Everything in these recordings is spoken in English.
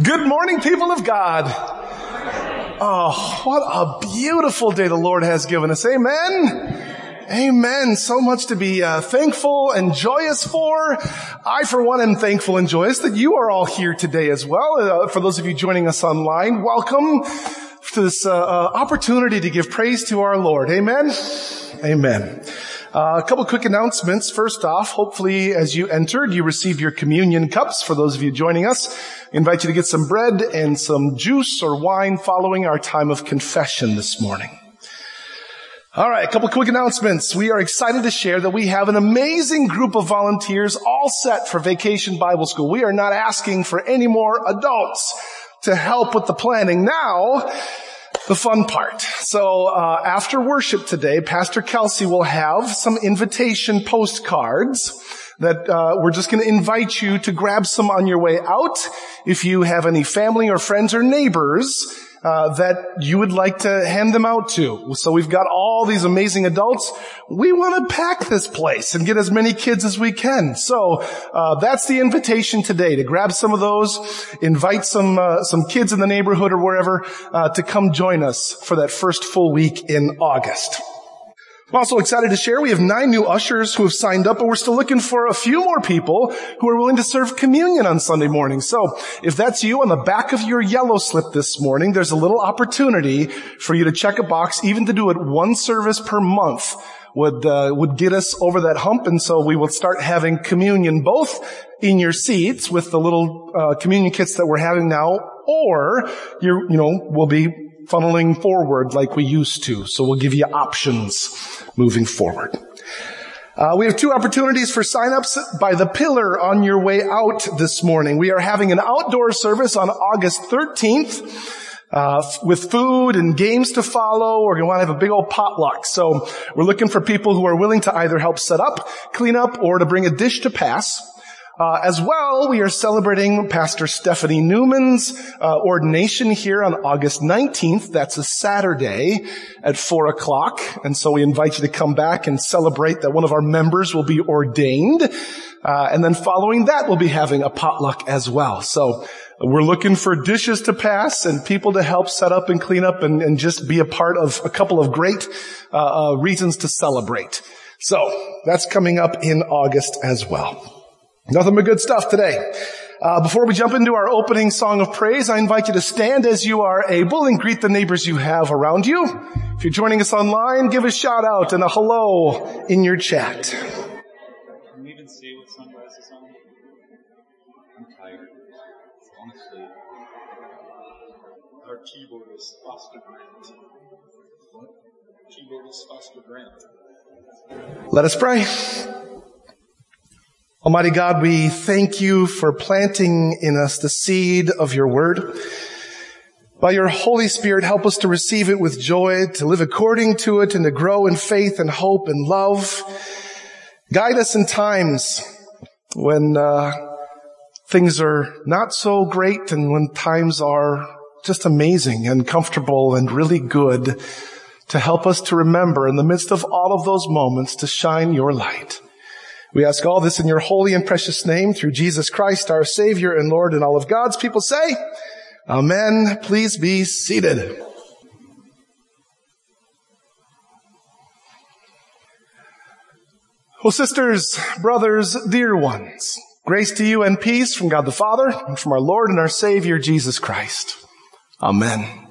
Good morning, people of God. Oh, what a beautiful day the Lord has given us. Amen. Amen. So much to be uh, thankful and joyous for. I, for one, am thankful and joyous that you are all here today as well. Uh, for those of you joining us online, welcome to this uh, uh opportunity to give praise to our Lord. Amen. Amen. Uh, a couple quick announcements. First off, hopefully as you entered, you received your communion cups. For those of you joining us, I invite you to get some bread and some juice or wine following our time of confession this morning. All right, a couple quick announcements. We are excited to share that we have an amazing group of volunteers all set for Vacation Bible School. We are not asking for any more adults to help with the planning. Now, the fun part. So uh, after worship today, Pastor Kelsey will have some invitation postcards that uh, we're just going to invite you to grab some on your way out. If you have any family or friends or neighbors uh, that you would like to hand them out to. So we've got all these amazing adults. We want to pack this place and get as many kids as we can. So uh, that's the invitation today to grab some of those, invite some uh, some kids in the neighborhood or wherever uh, to come join us for that first full week in August. I'm also excited to share we have nine new ushers who have signed up, but we're still looking for a few more people who are willing to serve communion on Sunday morning. So if that's you on the back of your yellow slip this morning, there's a little opportunity for you to check a box, even to do it one service per month would uh, would get us over that hump, and so we will start having communion both in your seats with the little uh, communion kits that we're having now, or you you know we'll be funneling forward like we used to. So we'll give you options moving forward. Uh, we have two opportunities for signups by the pillar on your way out this morning. We are having an outdoor service on August 13th. Uh, with food and games to follow, we're going to want to have a big old potluck. So we're looking for people who are willing to either help set up, clean up, or to bring a dish to pass. Uh, as well, we are celebrating Pastor Stephanie Newman's uh, ordination here on August 19th. That's a Saturday at 4 o'clock. And so we invite you to come back and celebrate that one of our members will be ordained. Uh, and then following that, we'll be having a potluck as well. So we're looking for dishes to pass and people to help set up and clean up and, and just be a part of a couple of great uh, uh, reasons to celebrate. So that's coming up in August as well. Nothing but good stuff today. Uh, before we jump into our opening song of praise, I invite you to stand as you are able and greet the neighbors you have around you. If you're joining us online, give a shout out and a hello in your chat. Can we even see what sunrise is on? I'm tired. Honestly, our keyboard is Foster Grant. What? Keyboard is Foster Grant. Let us pray. Almighty God, we thank you for planting in us the seed of your word. By your Holy Spirit, help us to receive it with joy, to live according to it, and to grow in faith and hope and love. Guide us in times when uh, things are not so great and when times are just amazing and comfortable and really good to help us to remember in the midst of all of those moments to shine your light. We ask all this in your holy and precious name through Jesus Christ, our Savior and Lord, and all of God's people say, Amen. Please be seated. Well, sisters, brothers, dear ones, grace to you and peace from God the Father and from our Lord and our Savior, Jesus Christ. Amen.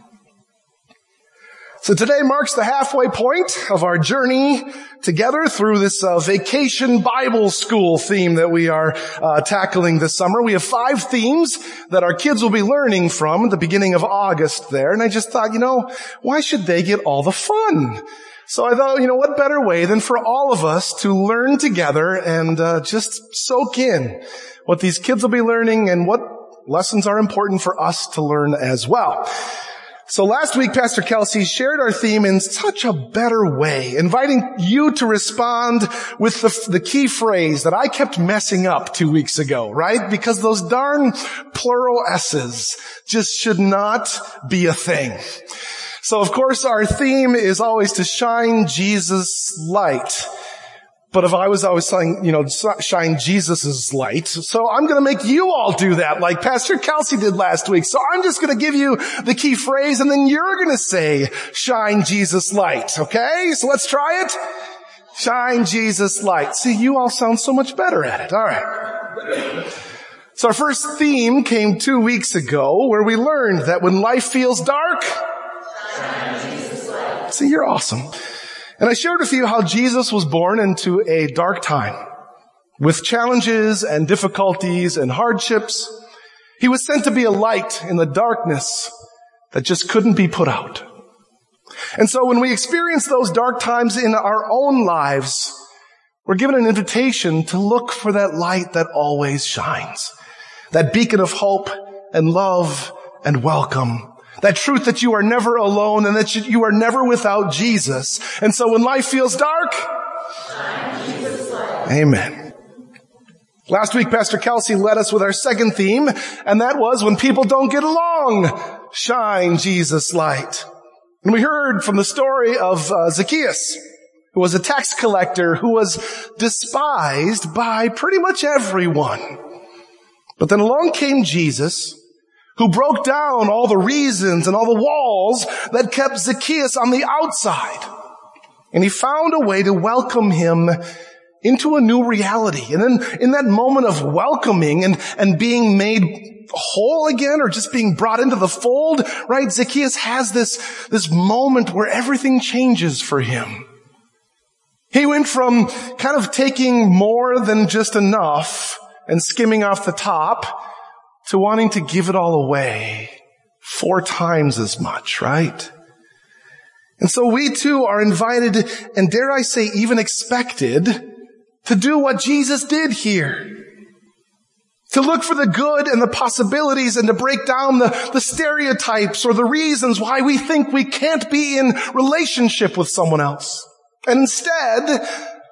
So today marks the halfway point of our journey together through this uh, vacation Bible school theme that we are uh, tackling this summer. We have five themes that our kids will be learning from at the beginning of August there. And I just thought, you know, why should they get all the fun? So I thought, you know, what better way than for all of us to learn together and uh, just soak in what these kids will be learning and what lessons are important for us to learn as well. So last week, Pastor Kelsey shared our theme in such a better way, inviting you to respond with the, the, key phrase that I kept messing up two weeks ago, right? Because those darn plural S's just should not be a thing. So of course, our theme is always to shine Jesus' light. But if I was always saying, you know, shine Jesus' light, so I'm going to make you all do that like Pastor Kelsey did last week. So I'm just going to give you the key phrase and then you're going to say, shine Jesus light. Okay? So let's try it. Shine Jesus light. See, you all sound so much better at it. All right. So our first theme came two weeks ago where we learned that when life feels dark, see, you're awesome. And I shared with you how Jesus was born into a dark time with challenges and difficulties and hardships. He was sent to be a light in the darkness that just couldn't be put out. And so when we experience those dark times in our own lives, we're given an invitation to look for that light that always shines. That beacon of hope and love and welcome that truth that you are never alone and that you are never without Jesus. And so when life feels dark, Amen. Last week, Pastor Kelsey led us with our second theme, and that was when people don't get along, shine Jesus light. And we heard from the story of uh, Zacchaeus, who was a tax collector who was despised by pretty much everyone. But then along came Jesus, who broke down all the reasons and all the walls that kept Zacchaeus on the outside. And he found a way to welcome him into a new reality. And then in that moment of welcoming and, and being made whole again or just being brought into the fold, right? Zacchaeus has this, this moment where everything changes for him. He went from kind of taking more than just enough and skimming off the top to wanting to give it all away four times as much, right? And so we too are invited and dare I say even expected to do what Jesus did here. To look for the good and the possibilities and to break down the, the stereotypes or the reasons why we think we can't be in relationship with someone else. And instead,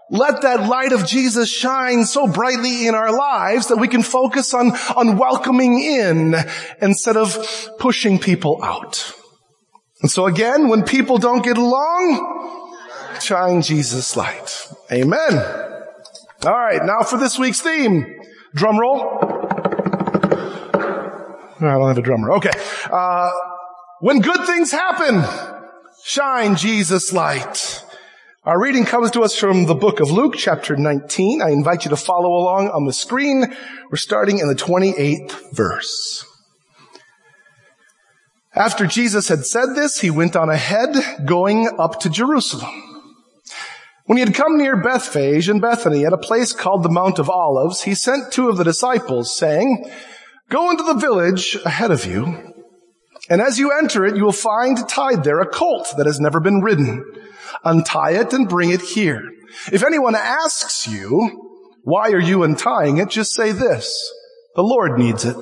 let that light of Jesus shine so brightly in our lives that we can focus on, on welcoming in instead of pushing people out. And so again, when people don't get along, shine Jesus light. Amen. All right. Now for this week's theme. Drum roll. I don't have a drummer. Okay. Uh, when good things happen, shine Jesus light. Our reading comes to us from the book of Luke, chapter 19. I invite you to follow along on the screen. We're starting in the 28th verse. After Jesus had said this, he went on ahead, going up to Jerusalem. When he had come near Bethphage and Bethany at a place called the Mount of Olives, he sent two of the disciples, saying, Go into the village ahead of you, and as you enter it, you will find tied there a colt that has never been ridden untie it and bring it here. If anyone asks you, why are you untying it? Just say this, the Lord needs it.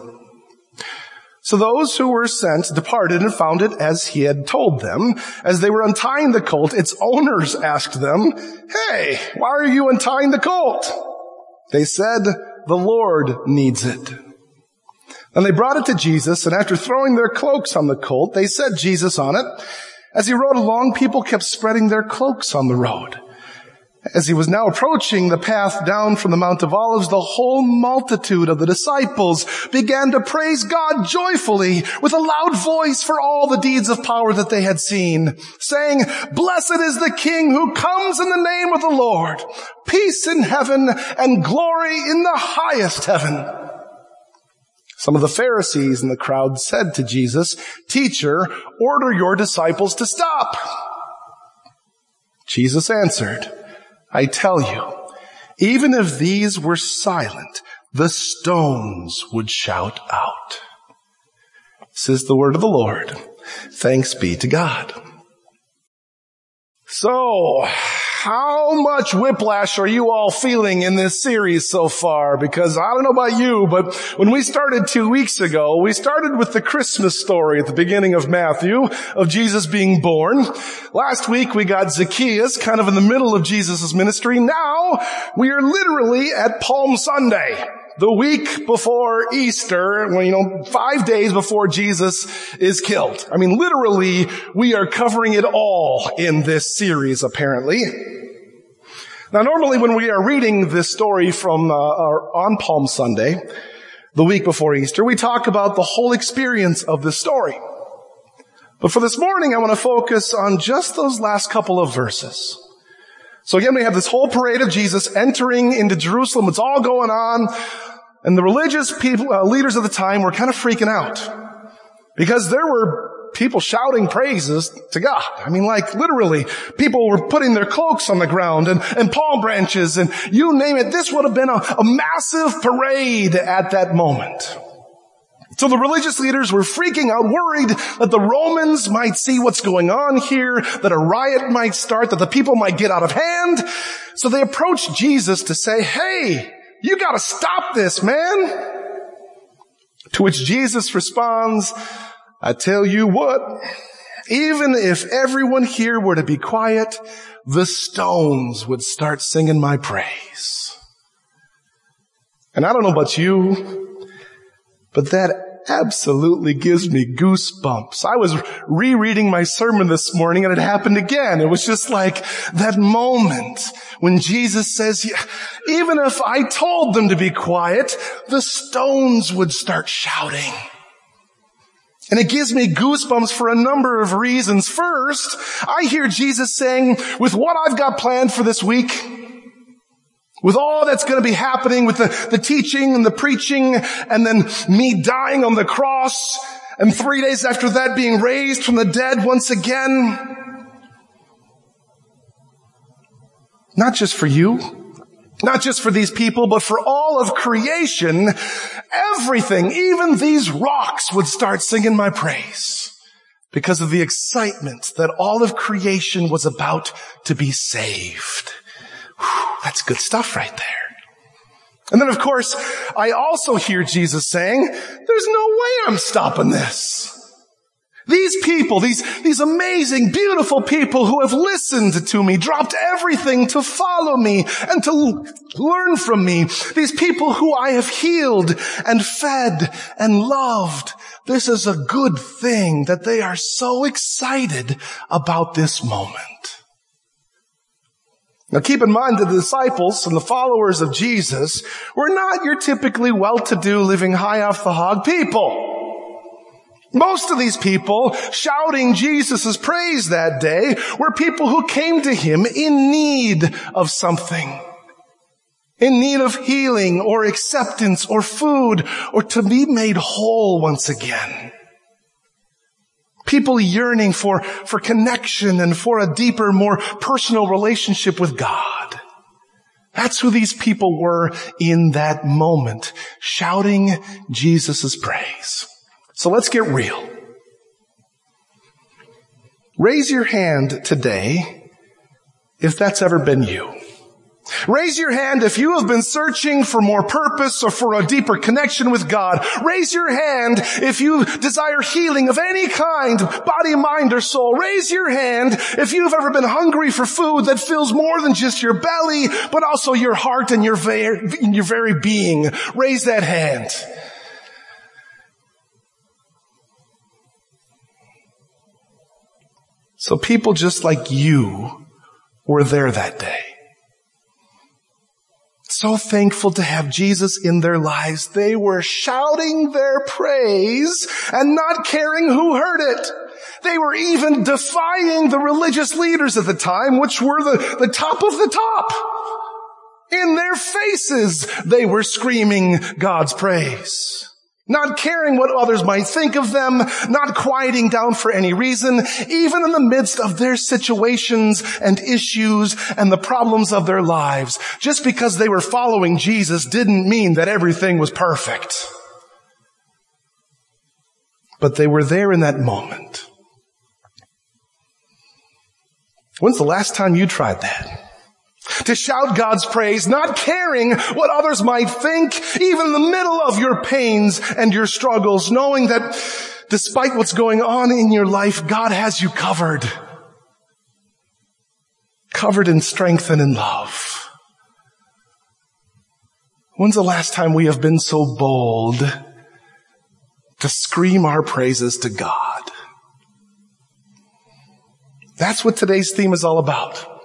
So those who were sent departed and found it as he had told them. As they were untying the colt, its owners asked them, Hey, why are you untying the colt? They said, the Lord needs it. And they brought it to Jesus, and after throwing their cloaks on the colt, they set Jesus on it. As he rode along, people kept spreading their cloaks on the road. As he was now approaching the path down from the Mount of Olives, the whole multitude of the disciples began to praise God joyfully with a loud voice for all the deeds of power that they had seen, saying, Blessed is the King who comes in the name of the Lord, peace in heaven and glory in the highest heaven. Some of the Pharisees in the crowd said to Jesus, Teacher, order your disciples to stop. Jesus answered, I tell you, even if these were silent, the stones would shout out. This is the word of the Lord. Thanks be to God. So, how much whiplash are you all feeling in this series so far? Because I don't know about you, but when we started two weeks ago, we started with the Christmas story at the beginning of Matthew of Jesus being born. Last week we got Zacchaeus kind of in the middle of Jesus' ministry. Now we are literally at Palm Sunday the week before Easter, when, you know, five days before Jesus is killed. I mean, literally, we are covering it all in this series, apparently. Now normally when we are reading this story from uh, on Palm Sunday, the week before Easter, we talk about the whole experience of this story. But for this morning, I want to focus on just those last couple of verses. So again, we have this whole parade of Jesus entering into Jerusalem. It's all going on. And the religious people, uh, leaders of the time were kind of freaking out because there were people shouting praises to God. I mean, like literally people were putting their cloaks on the ground and, and palm branches and you name it. This would have been a, a massive parade at that moment. So the religious leaders were freaking out, worried that the Romans might see what's going on here, that a riot might start, that the people might get out of hand. So they approached Jesus to say, hey, you gotta stop this, man. To which Jesus responds, I tell you what, even if everyone here were to be quiet, the stones would start singing my praise. And I don't know about you, but that absolutely gives me goosebumps. I was rereading my sermon this morning and it happened again. It was just like that moment when Jesus says, even if I told them to be quiet, the stones would start shouting. And it gives me goosebumps for a number of reasons. First, I hear Jesus saying, with what I've got planned for this week, with all that's going to be happening with the, the teaching and the preaching and then me dying on the cross and three days after that being raised from the dead once again. Not just for you, not just for these people, but for all of creation, everything, even these rocks would start singing my praise because of the excitement that all of creation was about to be saved. That's good stuff right there. And then of course, I also hear Jesus saying, there's no way I'm stopping this. These people, these, these amazing, beautiful people who have listened to me, dropped everything to follow me and to learn from me. These people who I have healed and fed and loved. This is a good thing that they are so excited about this moment. Now keep in mind that the disciples and the followers of Jesus were not your typically well-to-do living high off the hog people. Most of these people shouting Jesus' praise that day were people who came to him in need of something. In need of healing or acceptance or food or to be made whole once again. People yearning for, for connection and for a deeper, more personal relationship with God. That's who these people were in that moment, shouting Jesus' praise. So let's get real. Raise your hand today if that's ever been you. Raise your hand if you have been searching for more purpose or for a deeper connection with God. Raise your hand if you desire healing of any kind, body, mind, or soul. Raise your hand if you've ever been hungry for food that fills more than just your belly, but also your heart and your very, your very being. Raise that hand. So people just like you were there that day so thankful to have Jesus in their lives. They were shouting their praise and not caring who heard it. They were even defying the religious leaders at the time, which were the, the top of the top. In their faces, they were screaming God's praise. Not caring what others might think of them, not quieting down for any reason, even in the midst of their situations and issues and the problems of their lives. Just because they were following Jesus didn't mean that everything was perfect. But they were there in that moment. When's the last time you tried that? To shout God's praise, not caring what others might think, even in the middle of your pains and your struggles, knowing that despite what's going on in your life, God has you covered. Covered in strength and in love. When's the last time we have been so bold to scream our praises to God? That's what today's theme is all about.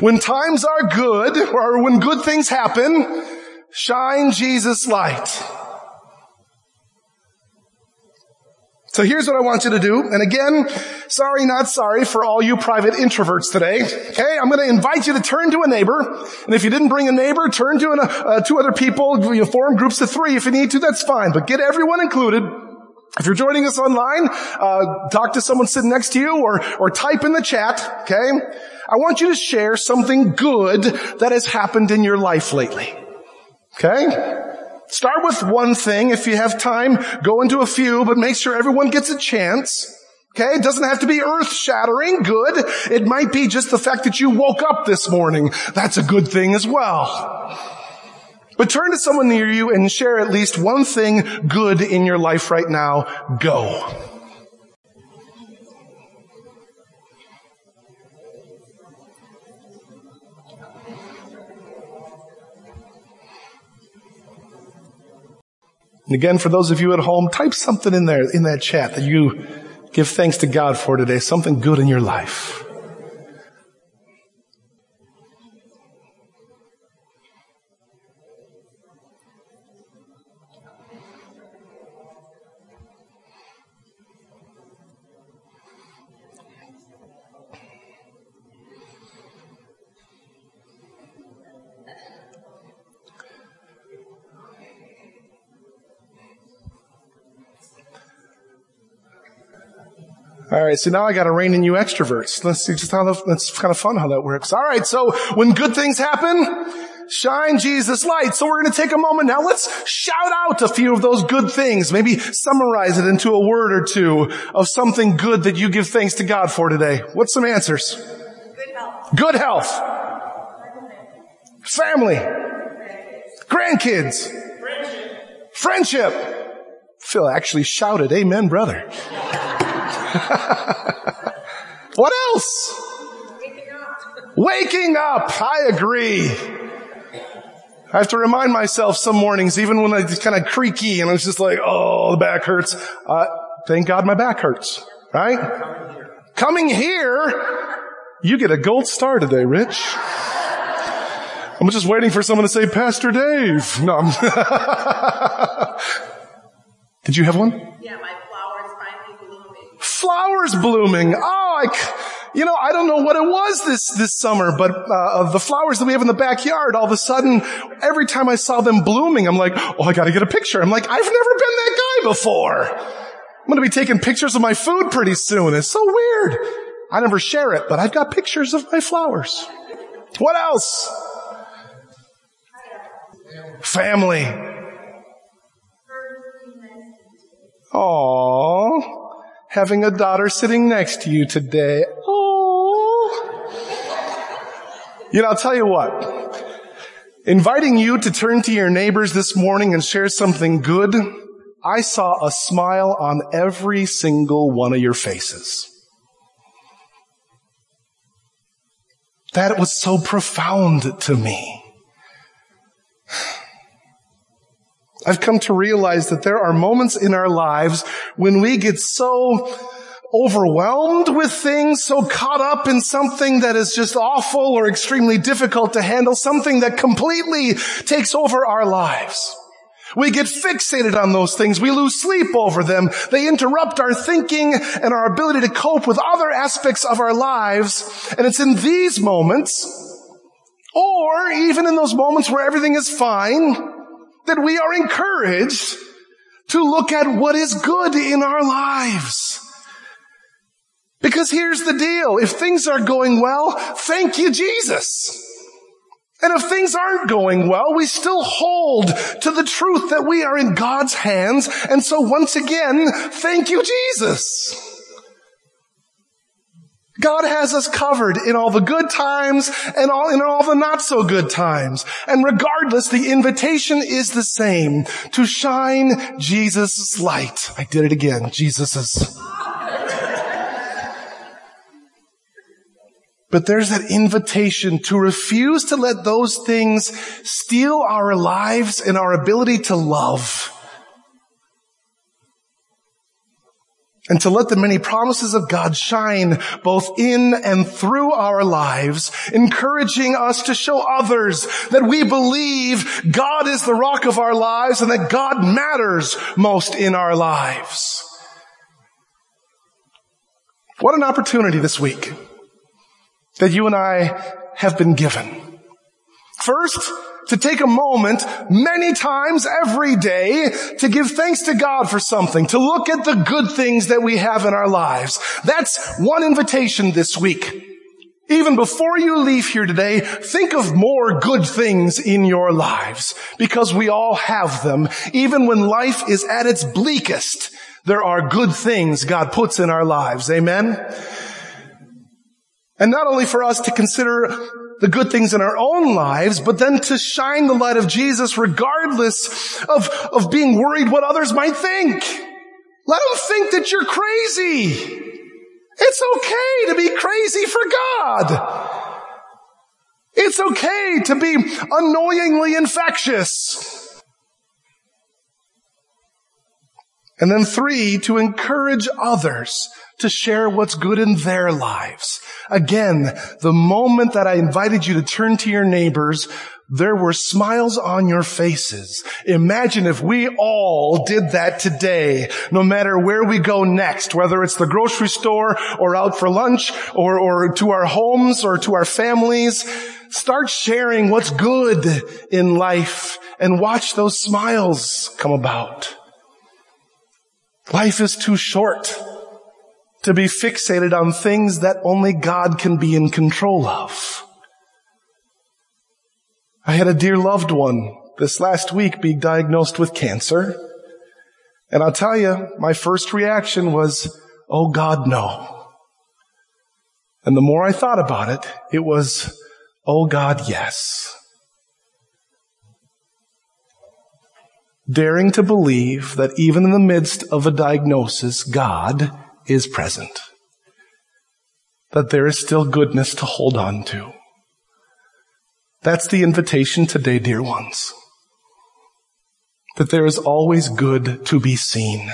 When times are good, or when good things happen, shine Jesus light. So here's what I want you to do. And again, sorry, not sorry for all you private introverts today. Okay. I'm going to invite you to turn to a neighbor. And if you didn't bring a neighbor, turn to an, uh, two other people. You form groups of three if you need to. That's fine. But get everyone included. If you're joining us online, uh, talk to someone sitting next to you or, or type in the chat. Okay. I want you to share something good that has happened in your life lately. Okay. Start with one thing. If you have time, go into a few, but make sure everyone gets a chance. Okay? It doesn't have to be earth shattering good. It might be just the fact that you woke up this morning. That's a good thing as well. But turn to someone near you and share at least one thing good in your life right now. Go. And again, for those of you at home, type something in there, in that chat that you give thanks to God for today, something good in your life. All right, so now I got to rein in you extroverts. Let's see just how the, that's kind of fun how that works. All right, so when good things happen, shine Jesus light. So we're going to take a moment now. Let's shout out a few of those good things. Maybe summarize it into a word or two of something good that you give thanks to God for today. What's some answers? Good health. Good health. Family. Grandkids. Friendship. Phil actually shouted, amen, brother. what else? Waking up. Waking up. I agree. I have to remind myself some mornings, even when it's kind of creaky and it's just like, oh, the back hurts. Uh, thank God my back hurts. Right? Coming here, you get a gold star today, Rich. I'm just waiting for someone to say, Pastor Dave. No. I'm- Did you have one? Yeah, my. Flowers blooming. Oh, I, you know, I don't know what it was this, this summer, but, uh, of the flowers that we have in the backyard, all of a sudden, every time I saw them blooming, I'm like, oh, I gotta get a picture. I'm like, I've never been that guy before. I'm gonna be taking pictures of my food pretty soon. It's so weird. I never share it, but I've got pictures of my flowers. What else? Family. Aww. Having a daughter sitting next to you today. Aww. You know, I'll tell you what. Inviting you to turn to your neighbors this morning and share something good, I saw a smile on every single one of your faces. That was so profound to me. I've come to realize that there are moments in our lives when we get so overwhelmed with things, so caught up in something that is just awful or extremely difficult to handle, something that completely takes over our lives. We get fixated on those things. We lose sleep over them. They interrupt our thinking and our ability to cope with other aspects of our lives. And it's in these moments, or even in those moments where everything is fine, that we are encouraged to look at what is good in our lives. Because here's the deal. If things are going well, thank you, Jesus. And if things aren't going well, we still hold to the truth that we are in God's hands. And so once again, thank you, Jesus. God has us covered in all the good times and all, in all the not so good times. And regardless, the invitation is the same to shine Jesus' light. I did it again. Jesus's. But there's that invitation to refuse to let those things steal our lives and our ability to love. And to let the many promises of God shine both in and through our lives, encouraging us to show others that we believe God is the rock of our lives and that God matters most in our lives. What an opportunity this week that you and I have been given. First, to take a moment many times every day to give thanks to God for something, to look at the good things that we have in our lives. That's one invitation this week. Even before you leave here today, think of more good things in your lives because we all have them. Even when life is at its bleakest, there are good things God puts in our lives. Amen. And not only for us to consider the good things in our own lives, but then to shine the light of Jesus regardless of, of being worried what others might think. Let them think that you're crazy. It's okay to be crazy for God. It's okay to be annoyingly infectious. And then three, to encourage others to share what's good in their lives. Again, the moment that I invited you to turn to your neighbors, there were smiles on your faces. Imagine if we all did that today, no matter where we go next, whether it's the grocery store or out for lunch or, or to our homes or to our families. Start sharing what's good in life and watch those smiles come about. Life is too short to be fixated on things that only God can be in control of. I had a dear loved one this last week be diagnosed with cancer. And I'll tell you, my first reaction was, oh God, no. And the more I thought about it, it was, oh God, yes. Daring to believe that even in the midst of a diagnosis, God is present. That there is still goodness to hold on to. That's the invitation today, dear ones. That there is always good to be seen.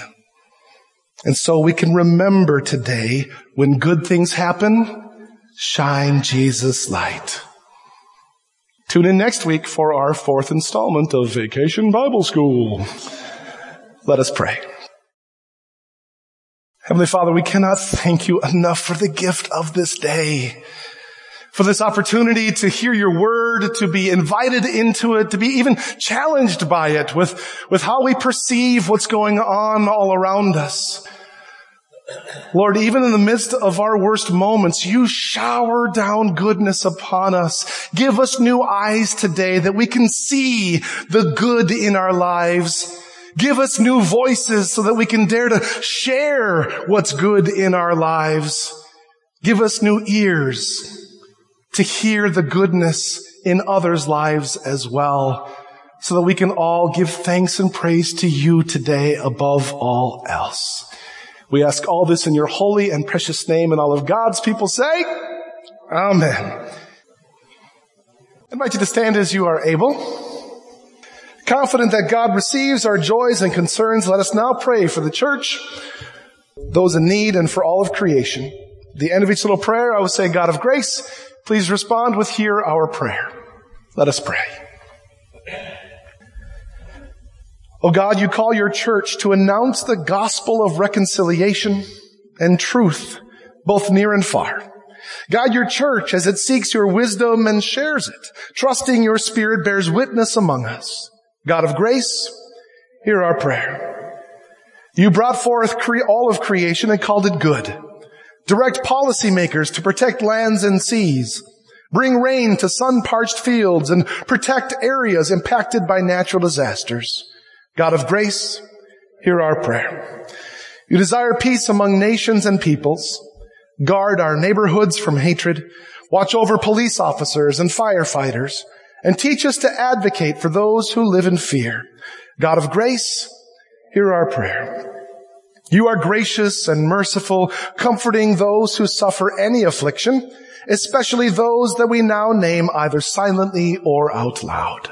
And so we can remember today when good things happen, shine Jesus light. Tune in next week for our fourth installment of Vacation Bible School. Let us pray. Heavenly Father, we cannot thank you enough for the gift of this day. For this opportunity to hear your word, to be invited into it, to be even challenged by it with, with how we perceive what's going on all around us. Lord, even in the midst of our worst moments, you shower down goodness upon us. Give us new eyes today that we can see the good in our lives Give us new voices so that we can dare to share what's good in our lives. Give us new ears to hear the goodness in others' lives as well so that we can all give thanks and praise to you today above all else. We ask all this in your holy and precious name and all of God's people say, Amen. I invite you to stand as you are able. Confident that God receives our joys and concerns, let us now pray for the church, those in need, and for all of creation. At the end of each little prayer, I will say, God of grace, please respond with hear our prayer. Let us pray. O oh God, you call your church to announce the gospel of reconciliation and truth, both near and far. Guide your church as it seeks your wisdom and shares it, trusting your spirit bears witness among us. God of grace, hear our prayer. You brought forth cre- all of creation and called it good. Direct policymakers to protect lands and seas. Bring rain to sun-parched fields and protect areas impacted by natural disasters. God of grace, hear our prayer. You desire peace among nations and peoples. Guard our neighborhoods from hatred. Watch over police officers and firefighters and teach us to advocate for those who live in fear. God of grace, hear our prayer. You are gracious and merciful, comforting those who suffer any affliction, especially those that we now name either silently or out loud.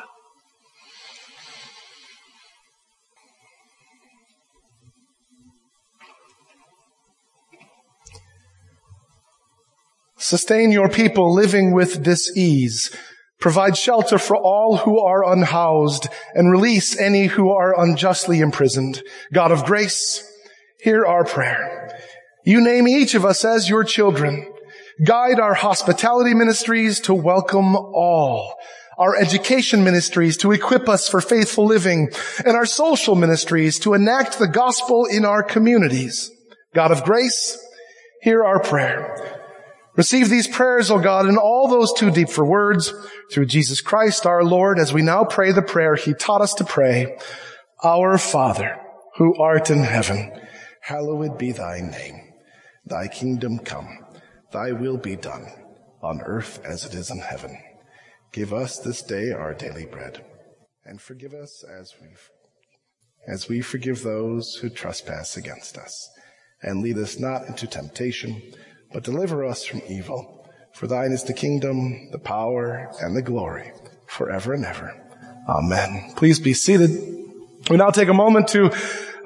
Sustain your people living with disease Provide shelter for all who are unhoused and release any who are unjustly imprisoned. God of grace, hear our prayer. You name each of us as your children. Guide our hospitality ministries to welcome all our education ministries to equip us for faithful living, and our social ministries to enact the gospel in our communities. God of grace, hear our prayer. Receive these prayers, O God, and all those too deep for words through Jesus Christ our Lord as we now pray the prayer he taught us to pray. Our Father, who art in heaven, hallowed be thy name. Thy kingdom come, thy will be done on earth as it is in heaven. Give us this day our daily bread and forgive us as we as we forgive those who trespass against us. And lead us not into temptation, but deliver us from evil. For thine is the kingdom, the power, and the glory forever and ever. Amen. Please be seated. We now take a moment to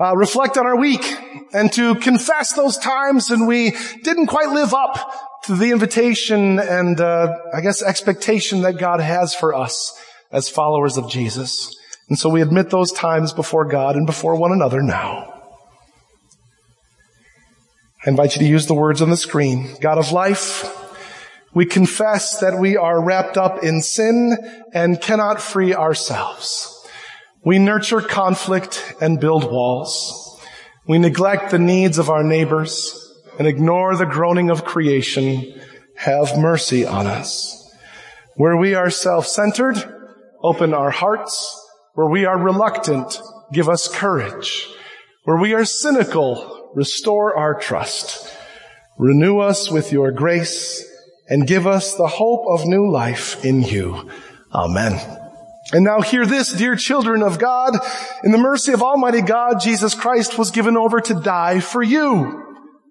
uh, reflect on our week and to confess those times when we didn't quite live up to the invitation and uh, I guess expectation that God has for us as followers of Jesus. And so we admit those times before God and before one another now. I invite you to use the words on the screen. God of life, we confess that we are wrapped up in sin and cannot free ourselves. We nurture conflict and build walls. We neglect the needs of our neighbors and ignore the groaning of creation, have mercy on us. Where we are self-centered, open our hearts. Where we are reluctant, give us courage. Where we are cynical, restore our trust. Renew us with your grace and give us the hope of new life in you. Amen. And now hear this, dear children of God. In the mercy of Almighty God, Jesus Christ was given over to die for you.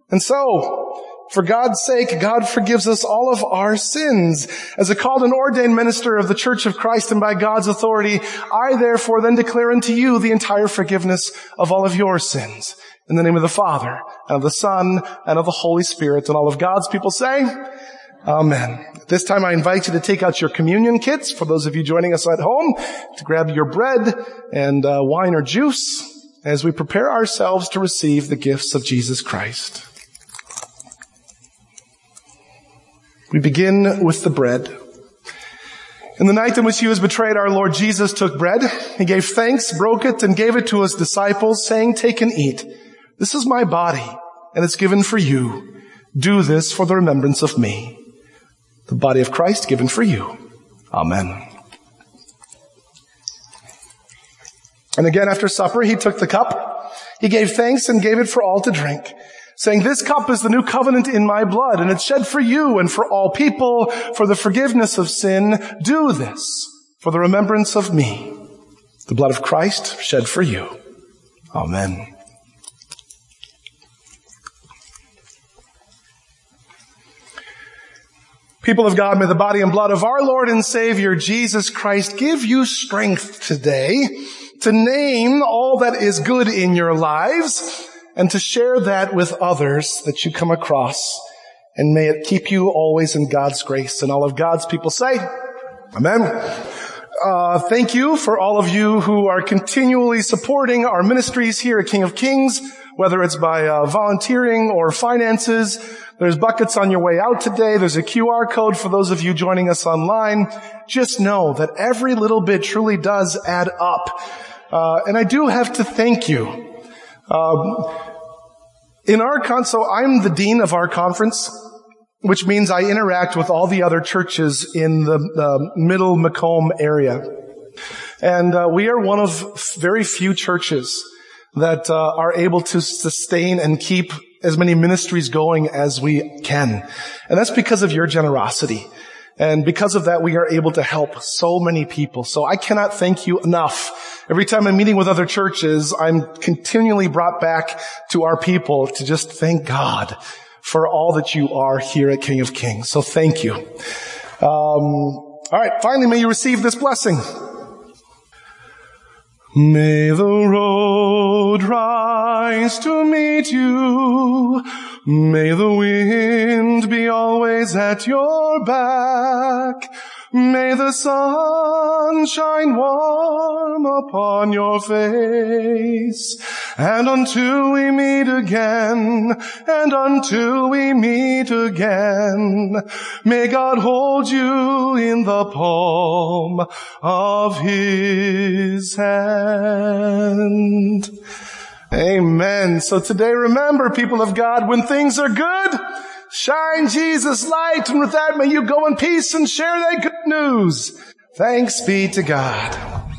And so, for God's sake, God forgives us all of our sins. As a called and ordained minister of the Church of Christ and by God's authority, I therefore then declare unto you the entire forgiveness of all of your sins. In the name of the Father, and of the Son, and of the Holy Spirit, and all of God's people say, Amen. This time I invite you to take out your communion kits for those of you joining us at home, to grab your bread and uh, wine or juice as we prepare ourselves to receive the gifts of Jesus Christ. We begin with the bread. In the night in which he was betrayed, our Lord Jesus took bread. He gave thanks, broke it, and gave it to his disciples, saying, take and eat. This is my body, and it's given for you. Do this for the remembrance of me. The body of Christ given for you. Amen. And again after supper, he took the cup. He gave thanks and gave it for all to drink saying, this cup is the new covenant in my blood, and it's shed for you and for all people for the forgiveness of sin. Do this for the remembrance of me. The blood of Christ shed for you. Amen. People of God, may the body and blood of our Lord and Savior Jesus Christ give you strength today to name all that is good in your lives and to share that with others that you come across. And may it keep you always in God's grace. And all of God's people say, Amen. Uh, thank you for all of you who are continually supporting our ministries here at King of Kings, whether it's by uh, volunteering or finances. There's buckets on your way out today. There's a QR code for those of you joining us online. Just know that every little bit truly does add up. Uh, and I do have to thank you. Um, in our con, so I'm the dean of our conference, which means I interact with all the other churches in the, the middle Macomb area. And uh, we are one of very few churches that uh, are able to sustain and keep as many ministries going as we can. And that's because of your generosity. And because of that, we are able to help so many people. So I cannot thank you enough. Every time I'm meeting with other churches, I'm continually brought back to our people to just thank God for all that you are here at King of Kings. So thank you. Um, all right. Finally, may you receive this blessing. May the road rise to meet you. May the wind be always at your back. May the sun shine warm upon your face. And until we meet again, and until we meet again, may God hold you in the palm of his hand. Amen. So today remember people of God, when things are good, shine Jesus light. And with that, may you go in peace and share that good news. Thanks be to God.